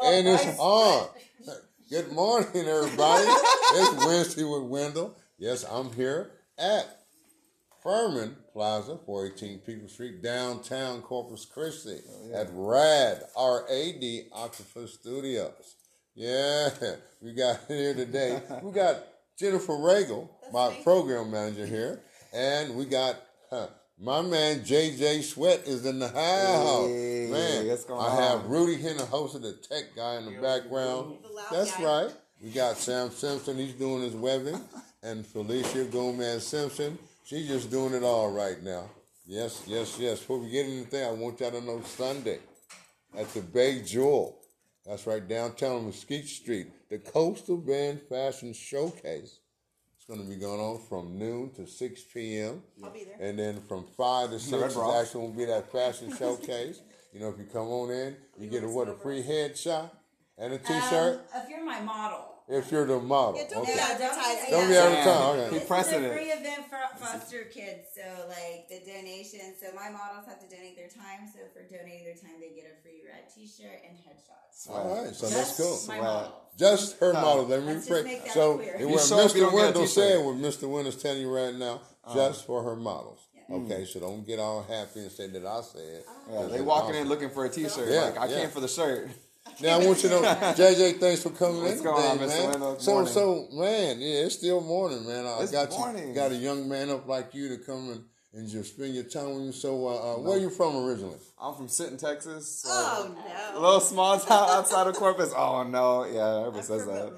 And it's on. Good morning, everybody. it's Wednesday with Wendell. Yes, I'm here at Furman Plaza, 418 People Street, downtown Corpus Christi, oh, at RAD, R-A-D, Octopus Studios. Yeah, we got here today. We got Jennifer Regal, my program manager here, and we got huh, my man JJ Sweat is in the house. Hey, man, what's going I have? Rudy Henner, host of the tech guy in the background. That's guy. right. We got Sam Simpson. He's doing his webbing, and Felicia Gomez Simpson. She's just doing it all right now. Yes, yes, yes. Before we get into anything, I want y'all to know Sunday at the Bay Jewel. That's right downtown on Mesquite Street. The Coastal Bend Fashion Showcase. It's going to be going on from noon to 6 p.m. I'll be there. And then from 5 to 6 Red is actually going to be that fashion showcase. You know, if you come on in, you get a what, a free headshot and a t-shirt Um, if you're my model. If you're the model. Yeah, don't okay. be advertising. Don't be Yeah. advertising. Okay. He This pressing a it. free event for foster kids, so like the donation. So my models have to donate their time. So for donating their time, they get a free red T-shirt and headshots. All right, so Just that's cool. My Swag. models. Just her model. Let me Let's just pray. make that So, clear. and You what show up, Mr. don't Wendell t-shirt. said, what Mr. Wendell's telling you right now, uh-huh. just for her models. Okay, so don't get all happy and say that I said. Ah. Yeah, they walking in looking for a T-shirt. Yeah, like I yeah. came for the shirt. Now I want you to know, JJ, thanks for coming What's in going today, on, man. Wendell? So, Morning. so, man, yeah, it's still morning, man. I It's got morning. you, got a young man up like you to come and, and just spend your time with you. So, uh, uh, where you from originally? I'm from Sinton, Texas. So Oh no! A little small town outside of Corpus. Oh no, yeah, everybody says that.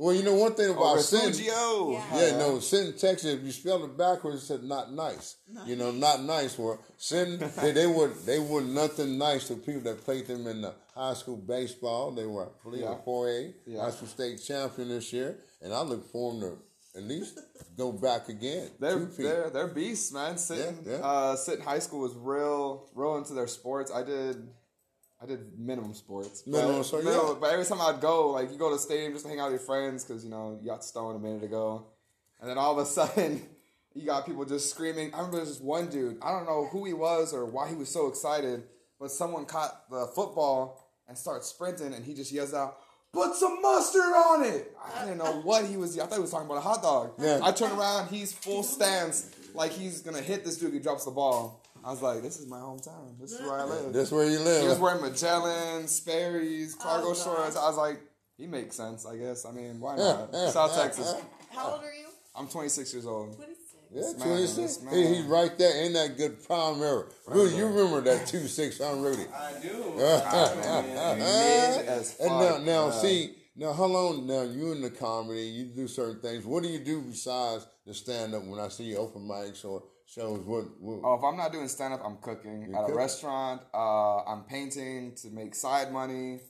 Well, you know one thing about Oh, sin. Refugio. Yeah, no, sin Texas. If you spell it backwards, it said not nice. You know, not nice. Where sin, they, they were they were nothing nice to people that played them in the high school baseball. They were, I believe, Yeah. a four A Yeah. high school state champion this year, and I look for them to at least go back again. They're Two they're they're beasts, man. Sinton Yeah, yeah. uh Sinton High School was real real into their sports. I did I did minimum sports. Minimum but, sport, minimum- yeah. but every time I'd go, like you go to the stadium just to hang out with your friends because you know you got stoned a minute ago, and then all of a sudden you got people just screaming. I remember there was this one dude. I don't know who he was or why he was so excited, but someone caught the football and started sprinting, and he just yells out. Put some mustard on it. I didn't know what he was. I thought he was talking about a hot dog. Yeah. I turn around. He's full stance, like he's gonna hit this dude. if He drops the ball. I was like, "This is my hometown. This is where I live." That's where you live. He was wearing Magellan, Sperry's, cargo Oh, shorts. I was like, he makes sense, I guess. I mean, why not? South Texas. How old are you? I'm 26 years old. Twenty-six. Yeah, This man, 26. this man. He, he's right there in that good prime era. Rudy, you remember that 2 6, huh, Rudy? I do. Mid as fuck. And now, now Uh, see, now how long? Now you in the comedy, you do certain things. What do you do besides the stand up? When I see you open mics or shows, what? what Oh, if I'm not doing stand up, I'm cooking at cook? a restaurant. Uh, I'm painting to make side money.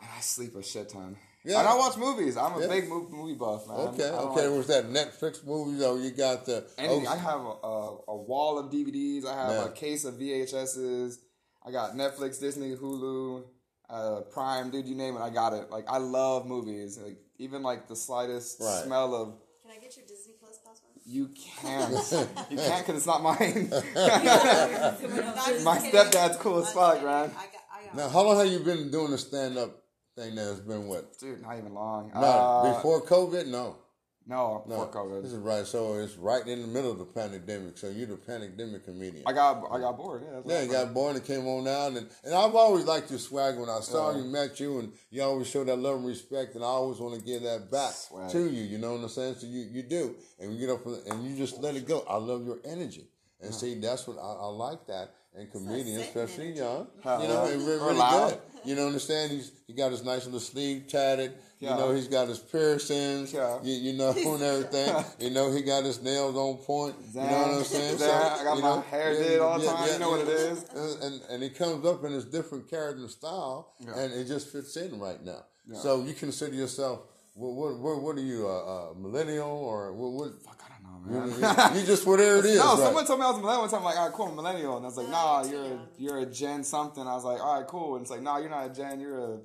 And I sleep a shit ton. Yeah. And I watch movies. I'm a Yeah. big movie, movie buff, man. okay, okay. like- Was that Netflix movie though? You got the Anything. oh, I have a, a, a wall of DVDs. I have Yeah. a case of VHSs. I got Netflix, Disney, Hulu, uh, Prime, dude, you name it, I got it. Like I love movies. Like even like the slightest Right. smell of Can I get your Disney Plus password? You can't. you can't because it's not mine. My My stepdad's cool as fuck, man. I got. I got. Now, how long have you been doing the stand up thing? That has been what? Dude, not even long. No, Uh, before COVID, no. No, No, before COVID. This is right. So it's right in the middle of the pandemic. So you're the pandemic comedian. I got I got bored. Yeah, Yeah, what you I got bored and came on out, and, and I've always liked your swag. When I saw you, met you, and you always show that love and respect, and I always want to give that back Swag. to you. You know what I'm saying? So you, you do, and we get up and you just let it go. I love your energy, and see that's what I, I like that. And comedians, especially energy. young, you know, and really, really good. You know, understand? He's he got his nice little sleeve tatted. You know, he's got his piercings. Yeah. You, you know, and everything. you know, he got his nails on point. You know what I'm saying? So, I got you my know, hair did all the time. You know what it is. And, and, and it comes up in his different character and style, Yeah. and it just fits in right now. Yeah. So you consider yourself, what, what, what, what are you, a, a millennial or what? what Fuck, I don't know, man. you, you just whatever it is. No, right? someone told me I was a millennial one time. Like, all right, cool, I'm a millennial, and I was like, No, nah, you're a, you're a Gen something. I was like, all right, cool, and it's like, nah, you're not a Gen, you're a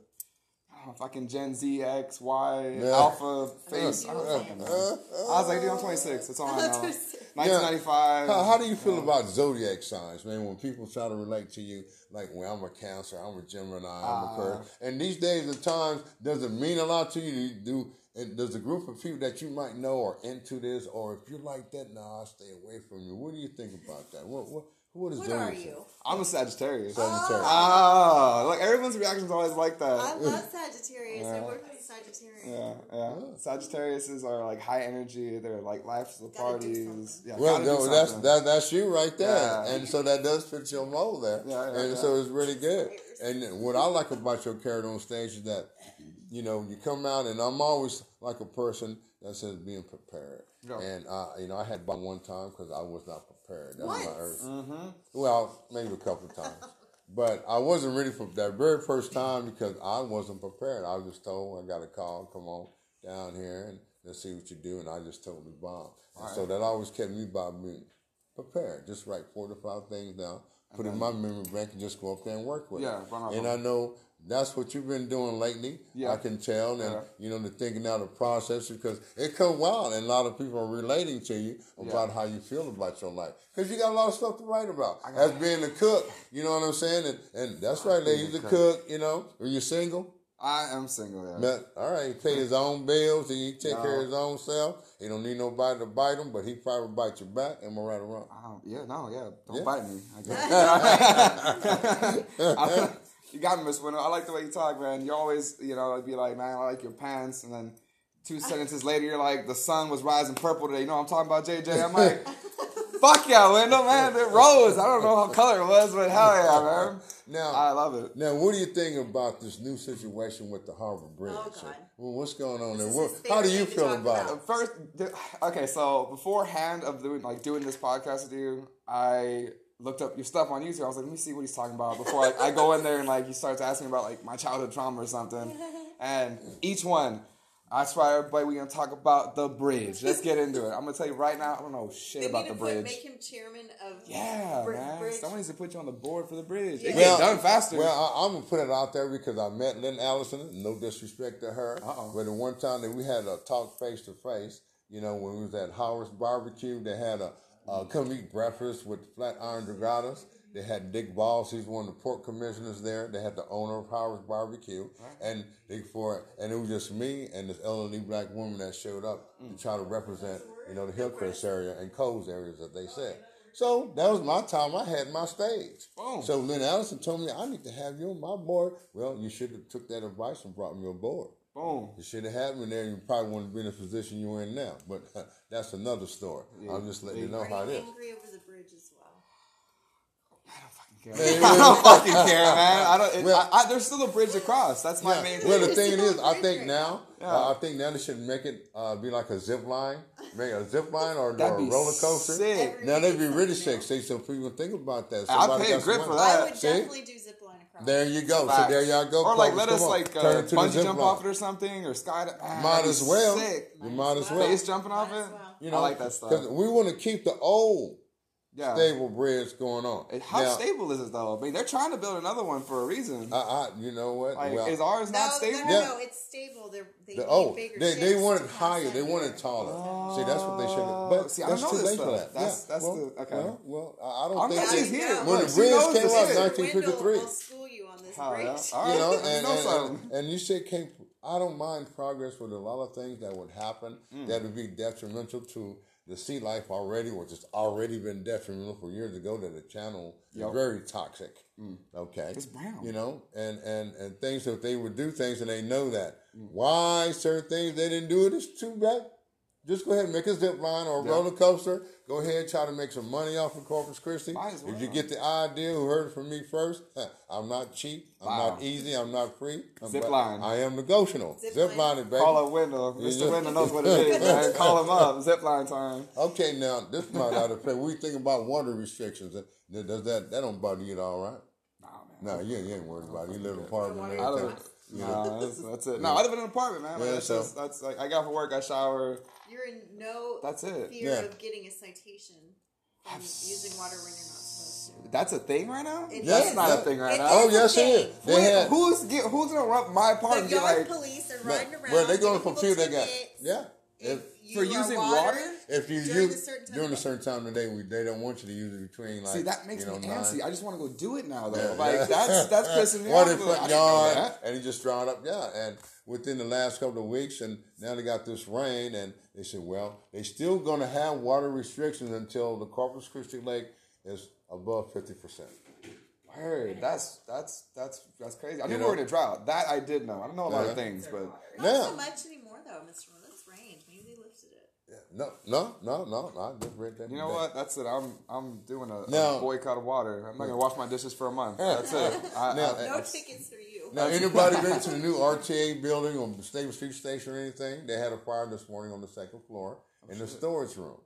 oh, fucking Gen Z, X, Y, Yeah. Alpha, face. I, don't Uh. I was like, dude, I'm 26. That's all I know. 26. 1995. How, how do you feel about zodiac signs, man? When people try to relate to you, like, well, I'm a Cancer, I'm a Gemini, I'm a Aquarius. And these days and times, does it mean a lot to you? Do, do and does a group of people that you might know are into this, or if you're like that, nah, I'll stay away from you. What do you think about that? What what what is What zodiac are sign? you? I'm a Sagittarius. Sagittarius. Ah, like everyone's reaction is always like that. I love Sagittarius. I work with Sagittarius. Yeah, yeah. Sagittariuses are like high energy. They're like life of the parties. Yeah, Well, no, that's that, that's you right there, Yeah. and so that does fit your mold there, Yeah, yeah, and yeah. so it's really good. And what I like about your character on stage is that, you know, you come out, and I'm always like a person that says being prepared. Yeah. And uh, you know, I had about one time because I was not prepared. That's Once? my earth. Mm-hmm. Well, maybe a couple of times. But I wasn't ready for that very first time because I wasn't prepared. I was just told I got a call, come on down here and let's see what you do, and I just totally bombed. And so that always kept me by being prepared. Just write four to five things down, put it in my memory bank, and just go up there and work with Yeah, it. run off And I know that's what you've been doing lately. Yeah. I can tell, and Yeah. you know the thinking out of process because it come wild, and a lot of people are relating to you about Yeah. how you feel about your life because you got a lot of stuff to write about. As being a cook, you know what I'm saying, and, and that's right, ladies, a a cook. You know, are you single? I am single. Yeah. But, all right, he pay his own bills and he take No. care of his own self. He don't need nobody to bite him, but he probably bite your back. Am I right or wrong? Um, yeah, no, yeah. Don't Yeah. bite me. I guess. I- you got me, Miss Winter. I like the way you talk, man. You always, you know, I'd be like, man, I like your pants, and then two sentences later, you're like, the sun was rising purple today. You know what I'm talking about, JJ? I'm like, fuck yeah, Wendell, man. It rose. I don't know how color it was, but hell yeah, man. Now, I love it. Now, what do you think about this new situation with the Harbor Bridge? Oh, God. Well, what's going on This there? is What, how do you feel about about. it? First, okay, so beforehand of doing like doing this podcast with you, I looked up your stuff on YouTube. I was like, let me see what he's talking about before like, I go in there and like he starts asking about like my childhood trauma or something. And each one, I swear, everybody, we're gonna talk about the bridge. Let's get into it. I'm gonna tell you right now, I don't know shit They about need the to put, bridge. make him chairman of yeah, Br- man. bridge. Someone needs to put you on the board for the bridge. It Yeah. get done faster. Well, I, I'm gonna put it out there because I met Lynn Allison. No disrespect to her, Uh-oh. but the one time that we had a talk face to face, you know, when we was at Howard's Barbecue, they had a, a come eat breakfast with Flatiron Dragados. They had Dick Valls. He's one of the pork commissioners there. They had the owner of Howard's Barbecue, and they for and it was just me and this elderly black woman that showed up to mm. try to represent, you know, the Hillcrest area and Coles areas, that they said. So that was my time. I had my stage. Boom. So Lynn Allison told me I need to have you on my board. Well, you should have took that advice and brought me on board. Boom. You should have had me there. You probably wouldn't be in the position you're in now. But that's another story. I'm just letting you know Are how it you is. angry over the bridge as well? I don't fucking care. I don't fucking care, man. I don't. It, Well- I, I, there's still a bridge across. That's my Yeah. main. Thing. Well, the thing no is, I think right now, now. uh, I think now they should make it uh, be like a zip line, make a zip line or, or a roller coaster. sick. Now they'd be really Something sick. See, so people think about that. I'd pay a got grip for money. that. I would see? definitely do zip line across. There you go. So there y'all go. Or like folks. let Come us on. like Turn uh, it to bungee jump off it or something or sky. Ah, Might as well. Sick. You might as well. well. Base jumping off it. You know, I like that stuff. Because we want to keep the old Yeah. stable bridge going on. How now, stable is it though? I mean, they're trying to build another one for a reason. I, I, you know what? like, well, is ours No, not no, stable? no, Yeah. no, it's stable. They're, they the, need oh, bigger they, they ships want it higher. They under. want it taller. See, that's what they should have. But Oh, See, I that's don't too know this late for that. That's- yeah. that's well, the- okay. Well, well, I I don't I'm think glad they, here. when Look, the bridge came out in shit. 1953. Wendell will school you on this yeah. All right. you know, and, and, and, and you said can't. I don't mind progress with a lot of things that would happen Mm. that would be detrimental to the sea life already, which has already been detrimental for years ago. That the channel Yep. is very toxic. Okay, It's brown. You know, and and and things that they would do things and they know that Mm. why certain things they didn't do it is too bad. Just go ahead and make a zip line or a Yeah. roller coaster. Go ahead, try to make some money off of Corpus Christi. Might as If you get the idea, who heard it from me first? I'm not cheap. I'm Wow. not easy. I'm not free. Zip but line. I am negotiable. Zip Zip, line. lining, baby. Call up Wendell. Mr. yeah. Wendell knows what it is, man. Call him up. Zipline time. Okay, now this might not affect. We think about water restrictions. Does that that don't bother you at all, right? Nah, man. No, you, ain't- you ain't worried about it. You live in an apartment and I everything. don't. Nah, that's, that's it. No, I live in an apartment, man. Like, Yeah, that's so- just that's like I got off of work, I shower. You're in no That's it. fear Yeah. of getting a citation. from using water when you're not supposed to. That's a thing right now. It That's is. not a thing right It now. Oh yes, it thing. is. Wait, had. who's get, who's gonna run my park The and get yard like police are But, riding around. well, they're going to giving compute. people They got yeah. If If you For are using water, water? if you during use a certain time during a of certain time of the day, we, they don't want you to use it between like See, that makes you know, me nine- antsy. I just want to go do it now, though. Yeah, like yeah. that's that's pissing me off. in Like, front I didn't know yard, and he just drawn up, yeah. And within the last couple of weeks, and now they got this rain, and they said, well, they're still going to have water restrictions until the Corpus Christi Lake is above fifty percent. Word, that's that's that's that's crazy. I You knew know? we were in a drought. That I did know. I don't know a lot of things, but Not Yeah. so much anymore though, Mr. Ron. It's rained. Maybe they lifted it. No, no, no, no. I just read that. you know today. what? That's it. I'm I'm doing a, Now- a boycott of water. I'm not gonna wash my dishes for a month. That's it. I, Now, I, No tickets for you. Now, anybody been to the new RTA building on the Staples Street Station or anything? They had a fire this morning on the second floor in the storage room.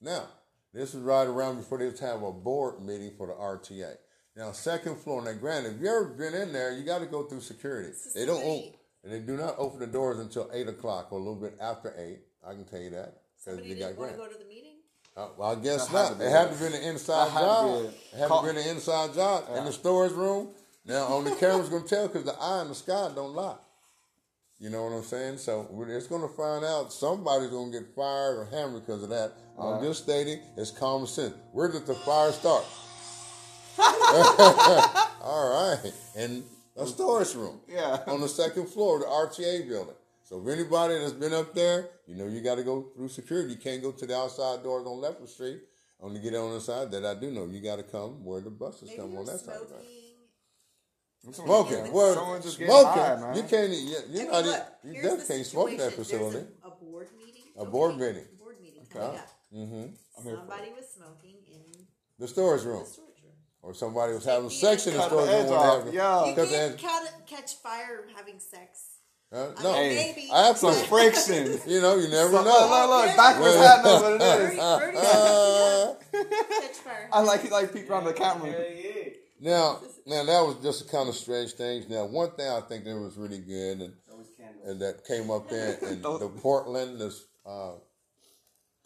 Now, this is right around before they have a board meeting for the RTA. Now, second floor. Now, granted, if you ever been in there, you got to go through security. It's They don't open, and they do not open the doors until eight o'clock or a little bit after eight. I can tell you that because Somebody they got didn't want to grant. go to the meeting. Uh, well, I guess That not. be It had to be an inside That had to job. be it. It had to be an inside job in the storage room. Now on the camera's gonna tell because the eye in the sky don't lie. You know what I'm saying? So we're gonna find out somebody's gonna get fired or hammered because of that. I'm just stating it's common sense. Where did the fire start? All right, in a storage room. Yeah. On the second floor of the RTA building. So if anybody that's been up there, you know you got to go through security. You can't go to the outside doors on Leopard Street. Only get on the side that I do know. You got to come where the buses Maybe come you're on that side. smoking. Smoking. Yeah, Well, someone just getting smoking. high, man. You can't. You, you're look, you definitely can't smoke that facility. A, a board meeting. A board meeting. Board meeting coming Okay. up. Mm-hmm. Somebody was smoking in The storage room, the storage room. or somebody was having the sex in the Cut the storage room. when off, they- yeah. You Because can't they cat- catch fire having sex. Uh, I no, mean, Hey, maybe. I have some friction. you know, you never Look, know. look, look, Yeah. backwards Well- hat knows what it Birdie, Uh, catch fire. I like like peek around the camera. Now, now that was just a kind of strange thing. Now, one thing I think that was really good, and, and that came up there, and the Portland, this uh,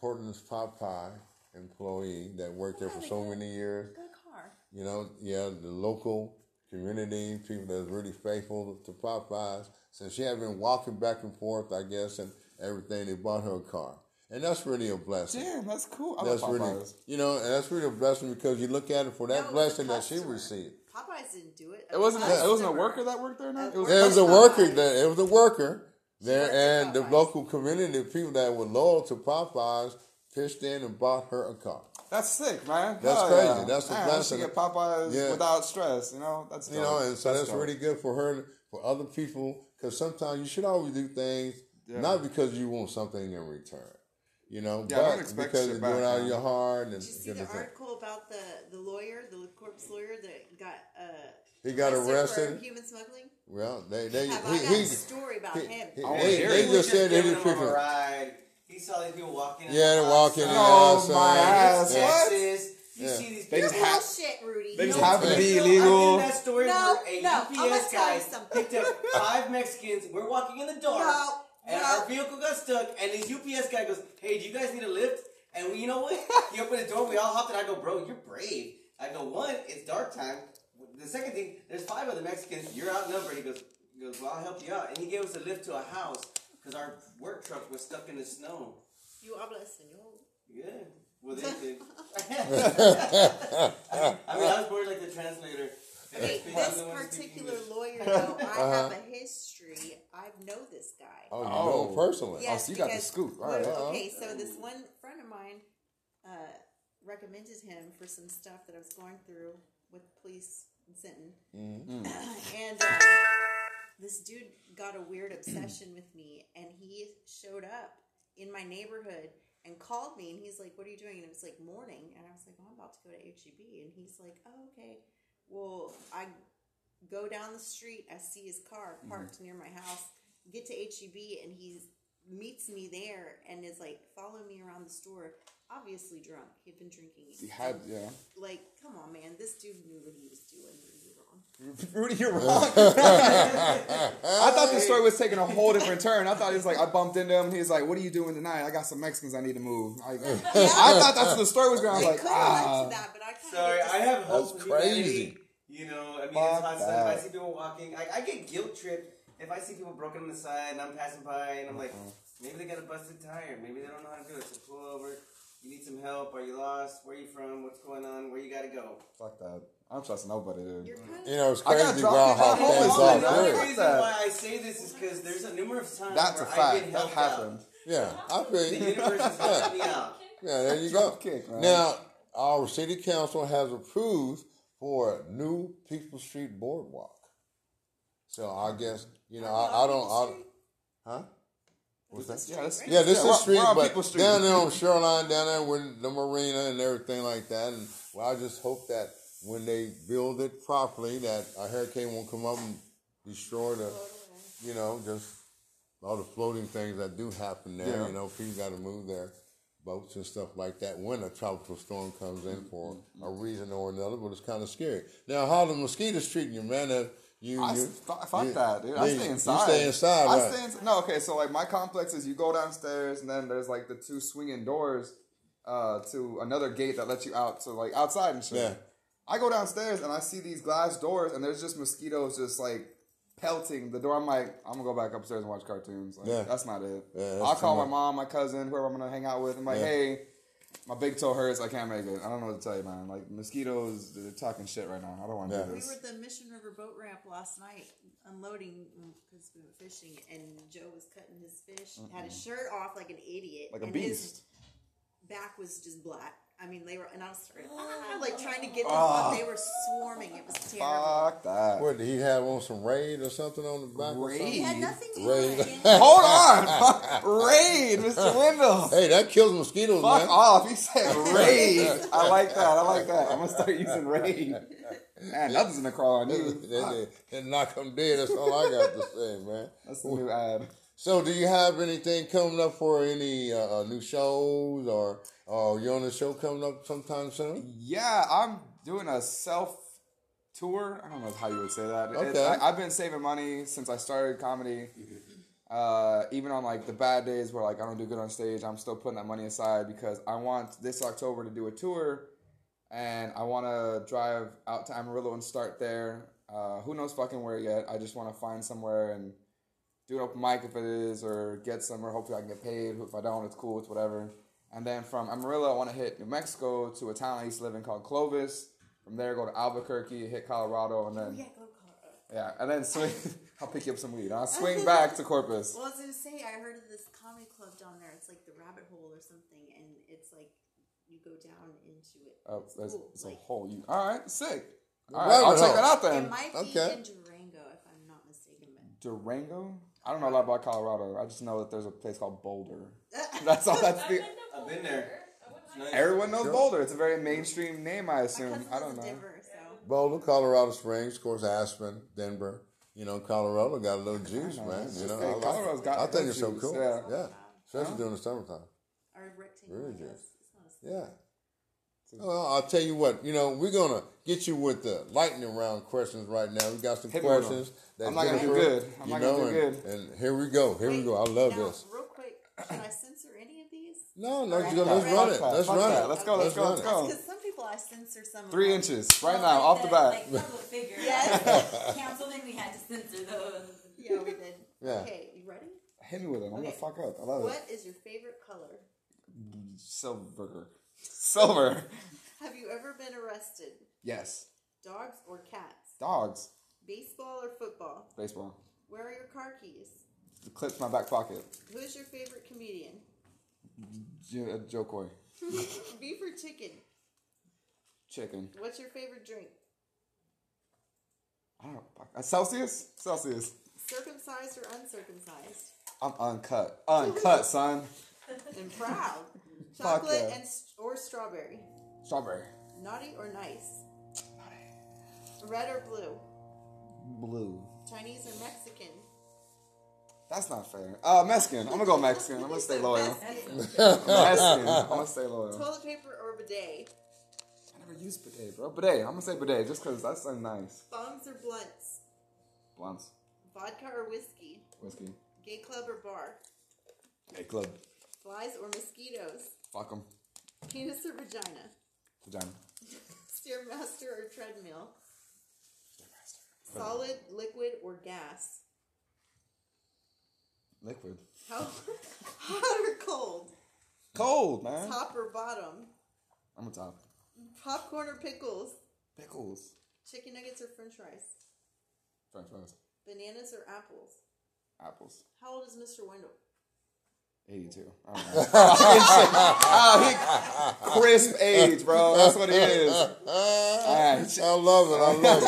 Portland's Popeye employee that worked there for so many years. Good car. You know, yeah, the local community, people that's really faithful to Popeyes. Since she had been walking back and forth, I guess, and everything, they bought her a car, and that's really a blessing. Damn, that's cool. I That's love really, Popeyes. you know, and that's really a blessing because you look at it for that No, blessing that she customer. received. Popeyes didn't do it. It wasn't. A A, it wasn't a worker that worked there. Now it was. There was a worker there. It was a worker there, worked and the local community, of people that were loyal to Popeyes, pitched in and bought her a car. That's sick, man. That's Hell crazy. yeah. That's a Man, blessing. She get Popeyes Yeah. without stress. You know, that's You know, and so that's, dope. really good for her, for other people, because sometimes you should always do things not because you want something in return. You know, Yeah, don't but expect because shit it's back, going out of man. your heart and Did you see good the thing. article about the, the lawyer, the Corpus lawyer that got uh, He got for arrested. human smuggling? Well, they they Have I he, got a story about he- him? he- I wanna they, hear they it. just said they giving didn't him pick a ride. He saw these people walking. Yeah, they're walking Oh, the my outside. ass. Yeah. What? Texas. You Yeah. see these They people. just You're ha- bullshit, Rudy. they just No, happen to be illegal. I did that story No, where a no, I'm gonna UPS guy you something. picked up five Mexicans. We're walking in the dark. No, and no. our vehicle got stuck. And this UPS guy goes, "Hey, do you guys need a lift?" And we, you know what? He opened the door. We all hopped in. I go, "Bro, you're brave." I go, "One, it's dark time. The second thing, there's five other Mexicans. You're outnumbered." He goes, "He goes, well, I'll help you out." And he gave us a lift to a house because our work truck was stuck in the snow. You habla español. Yeah. Well, they did. I mean, I was more like the translator. Okay, this the one speaking particular lawyer, though, I have a history. I know this guy. Oh, you Oh. know him personally. Yes, so you got the scoop. All well. Okay, so this one friend of mine uh, recommended him for some stuff that I was going through with police in Sinton, Mm-hmm. and um, this dude got a weird obsession with me, and he showed up in my neighborhood and called me, and he's like, "What are you doing?" And it was like morning, and I was like, "Oh, I'm about to go to HEB," and he's like, "Oh, okay." Well, I go down the street. I see his car parked near my house. Get to HEB, and he meets me there and is like following me around the store. Obviously drunk. He'd been drinking. He had, yeah. Like, come on, man. This dude knew what he was doing. Really wrong. Rudy, you're wrong. I thought the story was taking a whole different turn. I thought he was like, I bumped into him. He's like, "What are you doing tonight? I got some Mexicans I need to move." I, I thought that's what the story was going. I was like, could have led ah. that, but I Sorry, I have hope That's for humanity. crazy. You know, I mean, Fuck it's hot sun. If that. I see people walking, I, I get guilt tripped if I see people broken on the side and I'm passing by and I'm like, Uh-huh. maybe they got a busted tire, maybe they don't know how to do it. So pull over. You need some help? Are you lost? Where are you from? What's going on? Where you gotta go? Fuck that. I don't trust nobody, dude. You're You know, it's I got crazy dropped about in how that hole things as are. well, the only reason why I say this is because there's a number of times That's a where I've fact. been That helped happened. Yeah, I feel. The you. universe has helped me out. Yeah, there you go. kick, man. Now, our city council has approved for a new People Street boardwalk. So I guess you know I, I don't. I, huh? What's that? Yeah, this, Yeah, this we're- is street, but Street. down there on Shoreline, down there with the marina and everything like that. And well, I just hope that when they build it properly, that a hurricane won't come up and destroy the, you know, just all the floating things that do happen there. Yeah. You know, people got to move their boats and stuff like that when a tropical storm comes in for a reason or another. But it's kind of scary. Now, how the mosquitoes treating you, man? That you, I, you fuck fuck you- that, dude. I stay you stay inside, I right? stay inside. No, okay. So like my complex is you go downstairs and then there's like the two swinging doors uh, to another gate that lets you out to like outside and shit. Yeah. I go downstairs and I see these glass doors and there's just mosquitoes just like pelting the door. I'm like, I'm gonna go back upstairs and watch cartoons. Like, Yeah. that's not it. Yeah, I'll call my mom, my cousin, whoever I'm gonna hang out with. I'm like, Yeah. hey. My big toe hurts. I can't make it. I don't know what to tell you, man. Like mosquitoes, they're talking shit right now. I don't want to Yeah. do this. We were at the Mission River boat ramp last night unloading mm, because we were fishing, and Joe was cutting his fish, had his shirt off like an idiot, Like a and beast. his back was just black. I mean, they were, and I was ah, like trying to get them Ah. off. They were swarming. It was terrible. Fuck that. What did he have on some raid or something on the back? or Raid? something? It had nothing to Raid. Hold on! Raid, Mr. Wendell. Hey, that kills mosquitoes, Fuck man. off. He said raid. I like that. I like that. I'm gonna start using raid. Man, nothing's gonna crawl on They, you. they, they knock them dead. That's all I got to say, man. That's the new ad. So, do you have anything coming up for any uh, uh, new shows, or or you on a show coming up sometime soon? Yeah, I'm doing a self tour. I don't know how you would say that. Okay. I, I've been saving money since I started comedy. Uh, even on like the bad days where like I don't do good on stage, I'm still putting that money aside because I want this October to do a tour, and I want to drive out to Amarillo and start there. Uh, who knows fucking where yet? I just want to find somewhere and do an open mic if it is, or get somewhere. Hopefully, I can get paid. If I don't, it's cool. It's whatever. And then from Amarillo, I want to hit New Mexico to a town I used to live in called Clovis. From there, go to Albuquerque, hit Colorado, and then oh, Yeah, go Colorado. yeah, and then swing. I'll pick you up some weed. I'll swing back to Corpus. Well, I was gonna say I heard of this comedy club down there. It's like the Rabbit Hole or something, and it's like you go down into it. Oh, it's there's, cool. there's a hole. You all right? Sick. All right, I'll check hole. that out it then. might be Okay. in Durango if I'm not mistaken. But Durango. I don't know a lot about Colorado. I just know that there's a place called Boulder. That's all. That's the. I've been there. Nice. Everyone knows Boulder. It's a very mainstream name, I assume. I don't lives know. in Denver, so Boulder, Colorado Springs, of course, Aspen, Denver. You know, Colorado got a little juice, know. man. You know, hey, I, like Colorado's it. got I think good it's so cool. yeah. Yeah, especially during the summertime. or rectangle. Really I good. guess. It's not a Yeah. Well, I'll tell you what. You know, we're gonna get you with the lightning round questions right now. We got some Hit me with questions. that I'm not gonna do Jennifer, good. I'm you not gonna do and, good. And here we go. Here we go. I love now, this. Real quick, should I censor any of these? No, no, Fuck you go, let's that. run it. Fuck. Let's Fuck run that. it. Let's go. Let's go. run Let's it. go. Because some people I censor some. of Three them. inches right Well, now, like off the bat. Like public figures. Yes. Councilman, we had to censor those. Yeah, we did. Yeah. Okay, you ready? Hit me with it. I'm gonna fuck up. I love it. What is your favorite color? Silver. Silver. Have you ever been arrested? Yes. Dogs or cats? Dogs. Baseball or football? Baseball. Where are your car keys? The clip's my back pocket. Who is your favorite comedian? Joe, uh, Jo Koy. Beef or chicken? Chicken. What's your favorite drink? I don't know. Uh, Celsius? Celsius. Circumcised or uncircumcised? I'm uncut. Uncut, son. And proud. Fuck Chocolate yeah. and st- or strawberry? Strawberry. Naughty or nice? Naughty. Red or blue? Blue. Chinese or Mexican? That's not fair. Uh, Mexican. I'm gonna go Mexican. I'm gonna stay loyal. Mexican. Mexican. I'm gonna stay loyal. Toilet paper or bidet? I never never used bidet, bro. Bidet. I'm gonna say bidet just because that sounds nice. Bongs or blunts? Blunts, Vodka or whiskey? whiskey, Gay club or bar? Gay club, Flies or mosquitoes? Fuck them. Penis or vagina? vagina. Stairmaster or treadmill? Solid, liquid, or gas? Liquid. How hot or cold? Cold, man. Top or bottom? I'm a top. Popcorn or pickles? Pickles. Chicken nuggets or french fries? French fries. Bananas or apples? Apples. How old is Mr. Wendell? 82. I don't know. oh, he, crisp age, bro. That's what he is. Alright. I love it. I love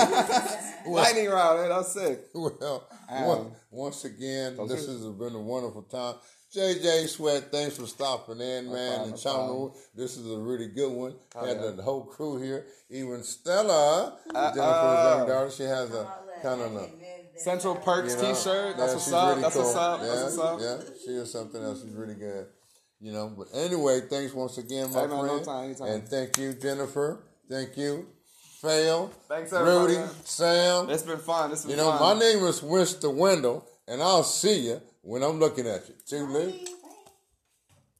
it. Lightning round, man. That's sick. well, Um, one, once again, so this this- has been a wonderful time. JJ Sweat, thanks for stopping in, man, problem, and no chiming This is a really good one. Oh, Had yeah. the whole crew here. Even Stella, Uh, Jennifer's uh. young daughter, she has a kind of a move this Central up. Perks you know, t-shirt. yeah, That's what's up. really That's what's up. Yeah, That's what's up. Yeah, she is something else. She's really good. You know, but anyway, thanks once again, my Hey, man, no friend. time, anytime. And thank you, Jennifer. Thank you, Fail. Thanks, everybody, Rudy. Sam. It's been fun. It's been You know, fun. my name is Winston Wendell, and I'll see you when I'm looking at you. Too late. Bye.